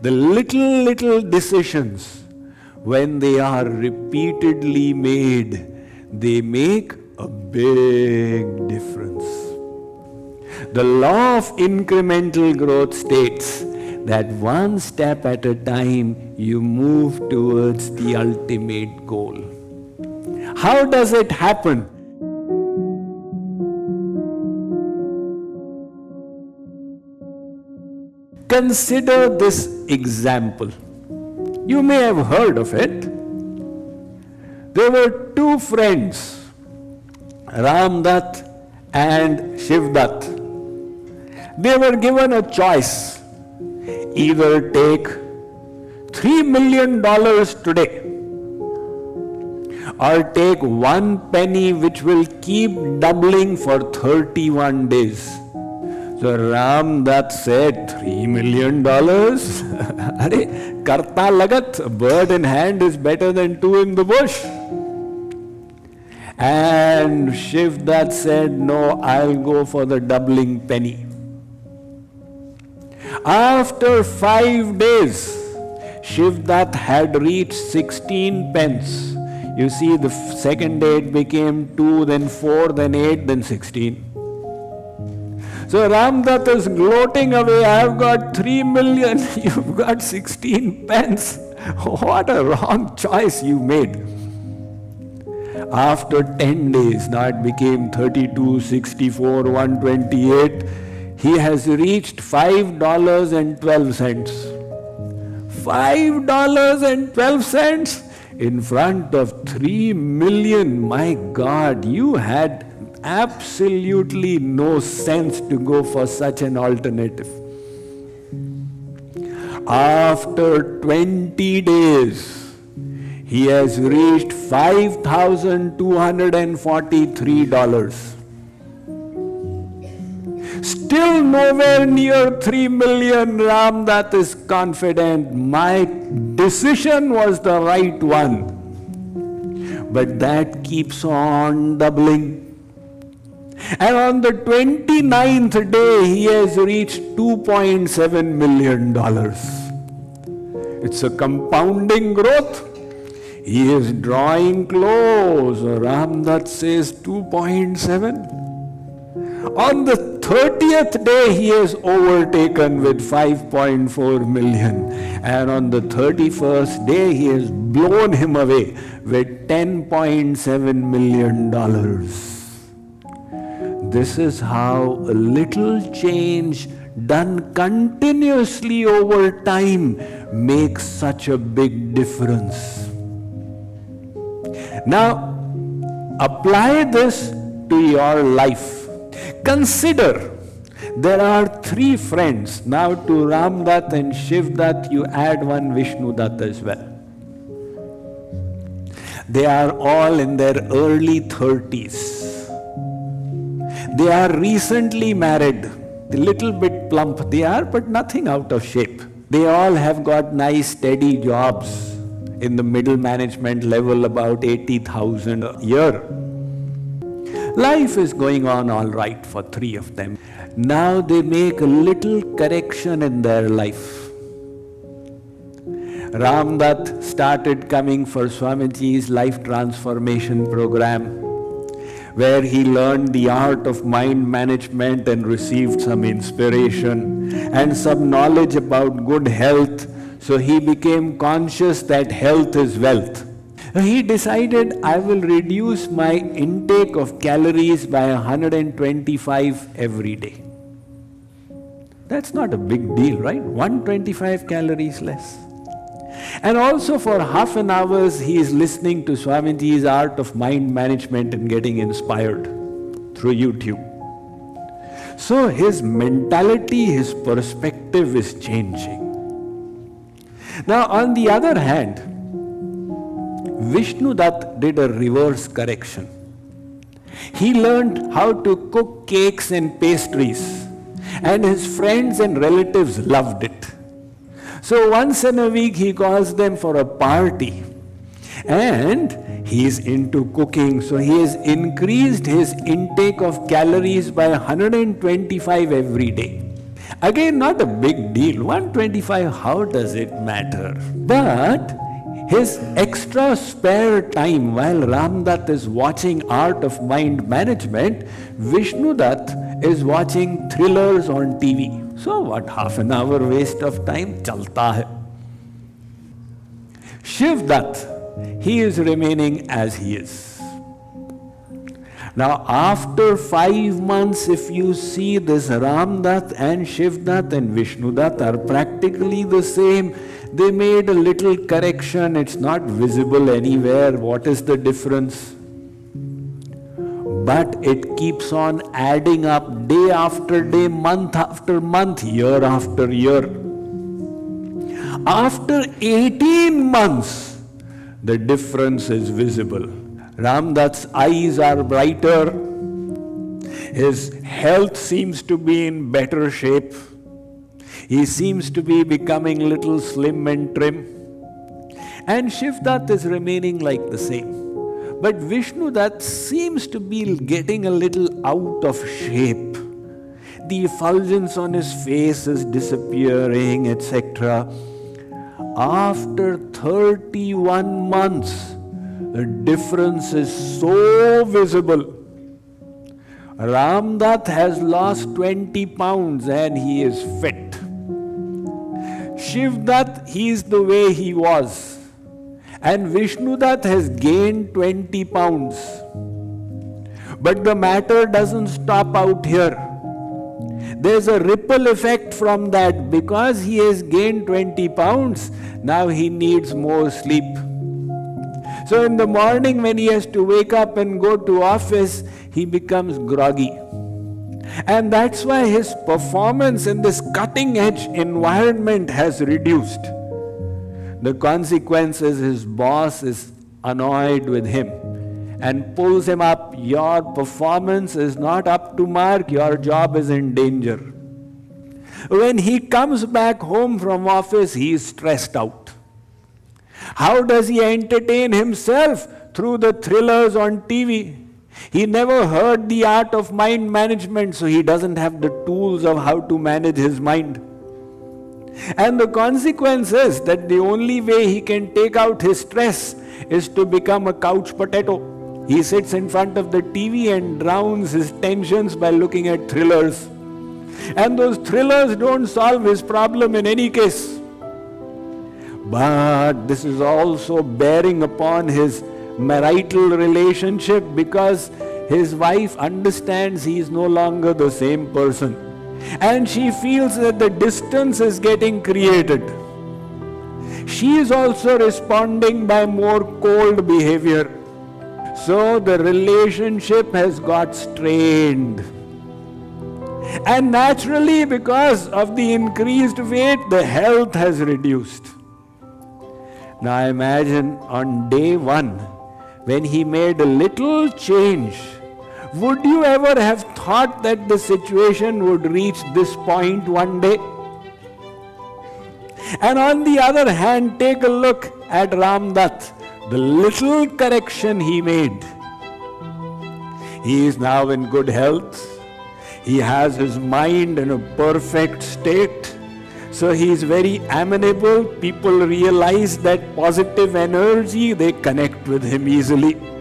The little, little decisions, when they are repeatedly made, they make a big difference. The law of incremental growth states that one step at a time you move towards the ultimate goal. How does it happen? Consider this example. You may have heard of it. There were two friends, Ramdat and Shivdat. They were given a choice either take $3 million today or take one penny which will keep doubling for 31 days. So Ram Dutt said, three million dollars? Are karta lagat, a bird in hand is better than two in the bush. And Shiv Dutt said, no, I'll go for the doubling penny. After five days, Shiv Dutt had reached 16 pence. You see, the second day it became 2, then 4, then 8, then 16. So Ramdat is gloating away, I've got 3 million, you've got 16 pence. What a wrong choice you made. After 10 days, now it became 32, 64, 128. He has reached $5.12. $5.12 in front of 3 million. My God, you had absolutely no sense to go for such an alternative. After 20 days, he has reached $5,243. Still nowhere near 3 million Ram Dutt is confident. My decision was the right one. But that keeps on doubling. And on the 29th day, he has reached $2.7 million. It's a compounding growth. He is drawing close. Ram Dutt says 2.7. On the 30th day, he is overtaken with 5.4 million. And on the 31st day, he has blown him away with $10.7 million. This is how a little change done continuously over time makes such a big difference. Now, apply this to your life. Consider there are three friends. Now to Ram Dutt and Shiv Dutt, you add one Vishnu Dutt as well. They are all in their early 30s. They are recently married, a little bit plump they are, but nothing out of shape. They all have got nice steady jobs in the middle management level, about 80,000 a year. Life is going on all right for three of them. Now they make a little correction in their life. Ram Dutt started coming for Swamiji's life transformation program where he learned the art of mind management and received some inspiration and some knowledge about good health. So he became conscious that health is wealth. He decided I will reduce my intake of calories by 125 every day. That's not a big deal, right? 125 calories less. And also for half an hour, he is listening to Swamiji's art of mind management and getting inspired through YouTube. So his mentality, his perspective is changing. Now, on the other hand, Vishnu Dutt did a reverse correction. He learned how to cook cakes and pastries, and his friends and relatives loved it. So once in a week he calls them for a party. And he is into cooking, so he has increased his intake of calories by 125 every day. Again, not a big deal. 125, how does it matter? But his extra spare time while Ramdat is watching Art of Mind Management, Vishnudat is watching thrillers on TV. So what, half an hour waste of time? Chalta hai. Shivdat, he is remaining as he is. Now, after five months, if you see this Ramdat and Shivdat and Vishnudat are practically the same, they made a little correction, it's not visible anywhere. What is the difference? It keeps on adding up day after day, month after month, year after year. After 18 months, the difference is visible. Ramdat's eyes are brighter, his health seems to be in better shape. He seems to be becoming little slim and trim. And Shivdat is remaining like the same. But Vishnudat seems to be getting a little out of shape. The effulgence on his face is disappearing, etc. After 31 months, the difference is so visible. Ramdat has lost 20 pounds and he is fit. Shivdat, he is the way he was. And Vishnudat has gained 20 pounds. But the matter doesn't stop out here. There's a ripple effect from that because he has gained 20 pounds, now he needs more sleep. So in the morning when he has to wake up and go to office, he becomes groggy. And that's why his performance in this cutting edge environment has reduced. The consequence is his boss is annoyed with him and pulls him up. Your performance is not up to mark, your job is in danger. When he comes back home from office, he is stressed out. How does he entertain himself? Through the thrillers on TV. He never heard the art of mind management, so he doesn't have the tools of how to manage his mind. And the consequence is that the only way he can take out his stress is to become a couch potato. He sits in front of the TV and drowns his tensions by looking at thrillers. And those thrillers don't solve his problem in any case. But this is also bearing upon his marital relationship because his wife understands he is no longer the same person. And she feels that the distance is getting created. She is also responding by more cold behavior. So the relationship has got strained. And naturally, because of the increased weight, the health has reduced. Now imagine on day one, when he made a little change, would you ever have thought that the situation would reach this point one day? And on the other hand, take a look at Ramdat, the little correction he made. He is now in good health. He has his mind in a perfect state. So he is very amenable. People realize that positive energy, they connect with him easily.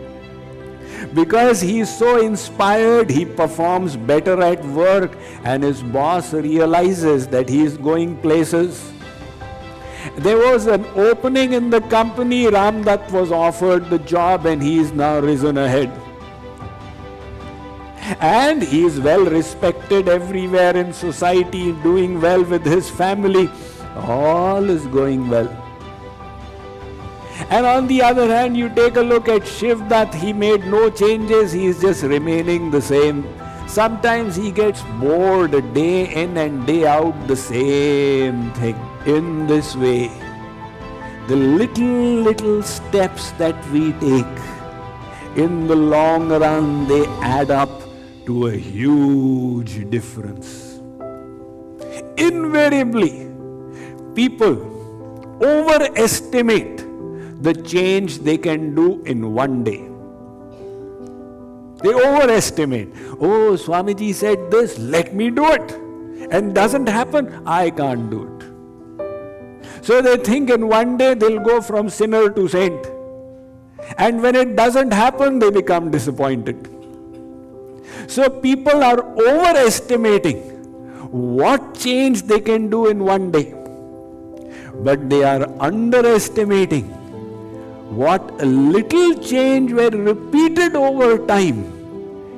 Because he is so inspired, he performs better at work, and his boss realizes that he is going places. There was an opening in the company, Ramdat was offered the job, and he is now risen ahead and he is well respected everywhere in society, doing well with his family. All is going well. And on the other hand, you take a look at Shiv Dutt he made no changes, he is just remaining the same. Sometimes he gets bored day in and day out, the same thing. In this way, the little, little steps that we take, in the long run, they add up to a huge difference. Invariably, people overestimate the change they can do in one day. They overestimate. Oh, Swamiji said this, let me do it. and doesn't happen, I can't do it. So they think in one day they'll go from sinner to saint. And when it doesn't happen, they become disappointed. So people are overestimating what change they can do in one day. But they are underestimating what a little change when repeated over time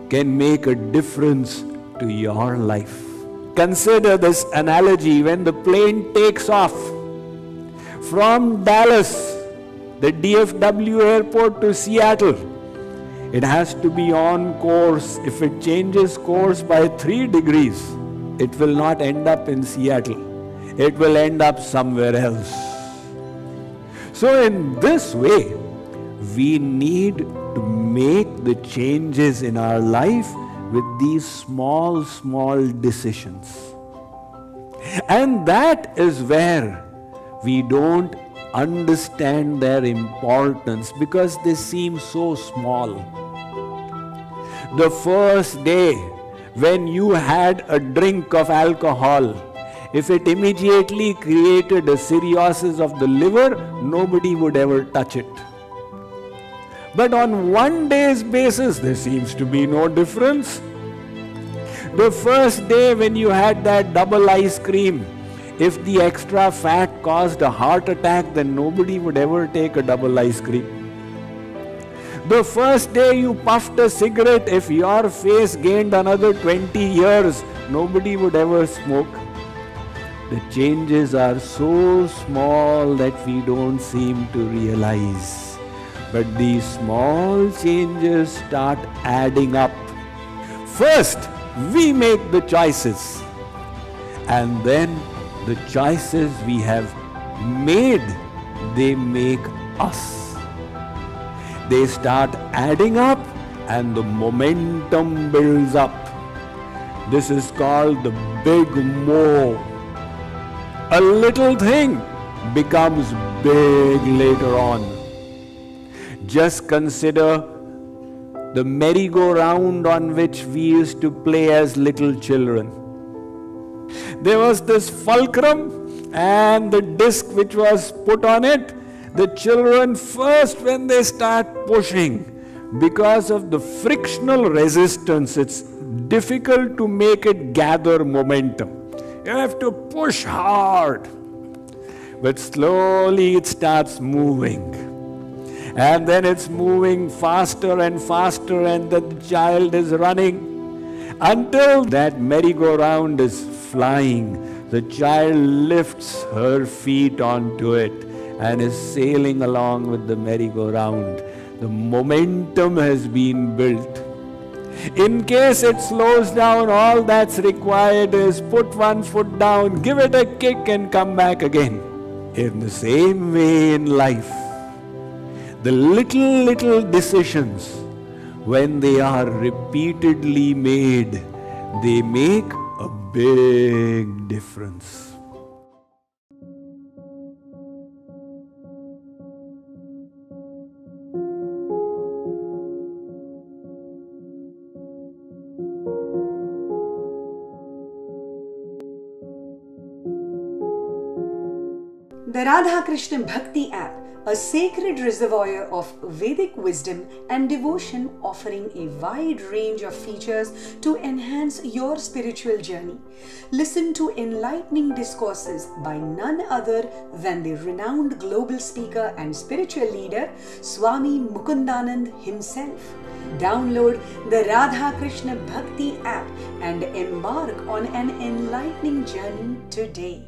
can make a difference to your life. Consider this analogy when the plane takes off from Dallas, the DFW airport to Seattle. It has to be on course. If it changes course by 3 degrees, it will not end up in Seattle. It will end up somewhere else. So, in this way, we need to make the changes in our life with these small, small decisions. And that is where we don't understand their importance because they seem so small. The first day when you had a drink of alcohol, if it immediately created a cirrhosis of the liver, nobody would ever touch it. But on one day's basis, there seems to be no difference. The first day when you had that double ice cream, if the extra fat caused a heart attack, then nobody would ever take a double ice cream. The first day you puffed a cigarette, if your face gained another 20 years, nobody would ever smoke. The changes are so small that we don't seem to realize. But these small changes start adding up. First, we make the choices. And then the choices we have made, they make us. They start adding up and the momentum builds up. This is called the big mo. A little thing becomes big later on. Just consider the merry-go-round on which we used to play as little children. There was this fulcrum and the disc which was put on it. The children first when they start pushing, because of the frictional resistance, it's difficult to make it gather momentum. You have to push hard. But slowly it starts moving. And then it's moving faster and faster, and the child is running until that merry-go-round is flying. The child lifts her feet onto it and is sailing along with the merry-go-round. The momentum has been built. In case it slows down, all that's required is put one foot down, give it a kick, and come back again. In the same way in life, the little, little decisions, when they are repeatedly made, they make a big difference. Krishna Bhakti app, a sacred reservoir of Vedic wisdom and devotion offering a wide range of features to enhance your spiritual journey. Listen to enlightening discourses by none other than the renowned global speaker and spiritual leader Swami Mukundanand himself. Download the Radha Krishna Bhakti app and embark on an enlightening journey today.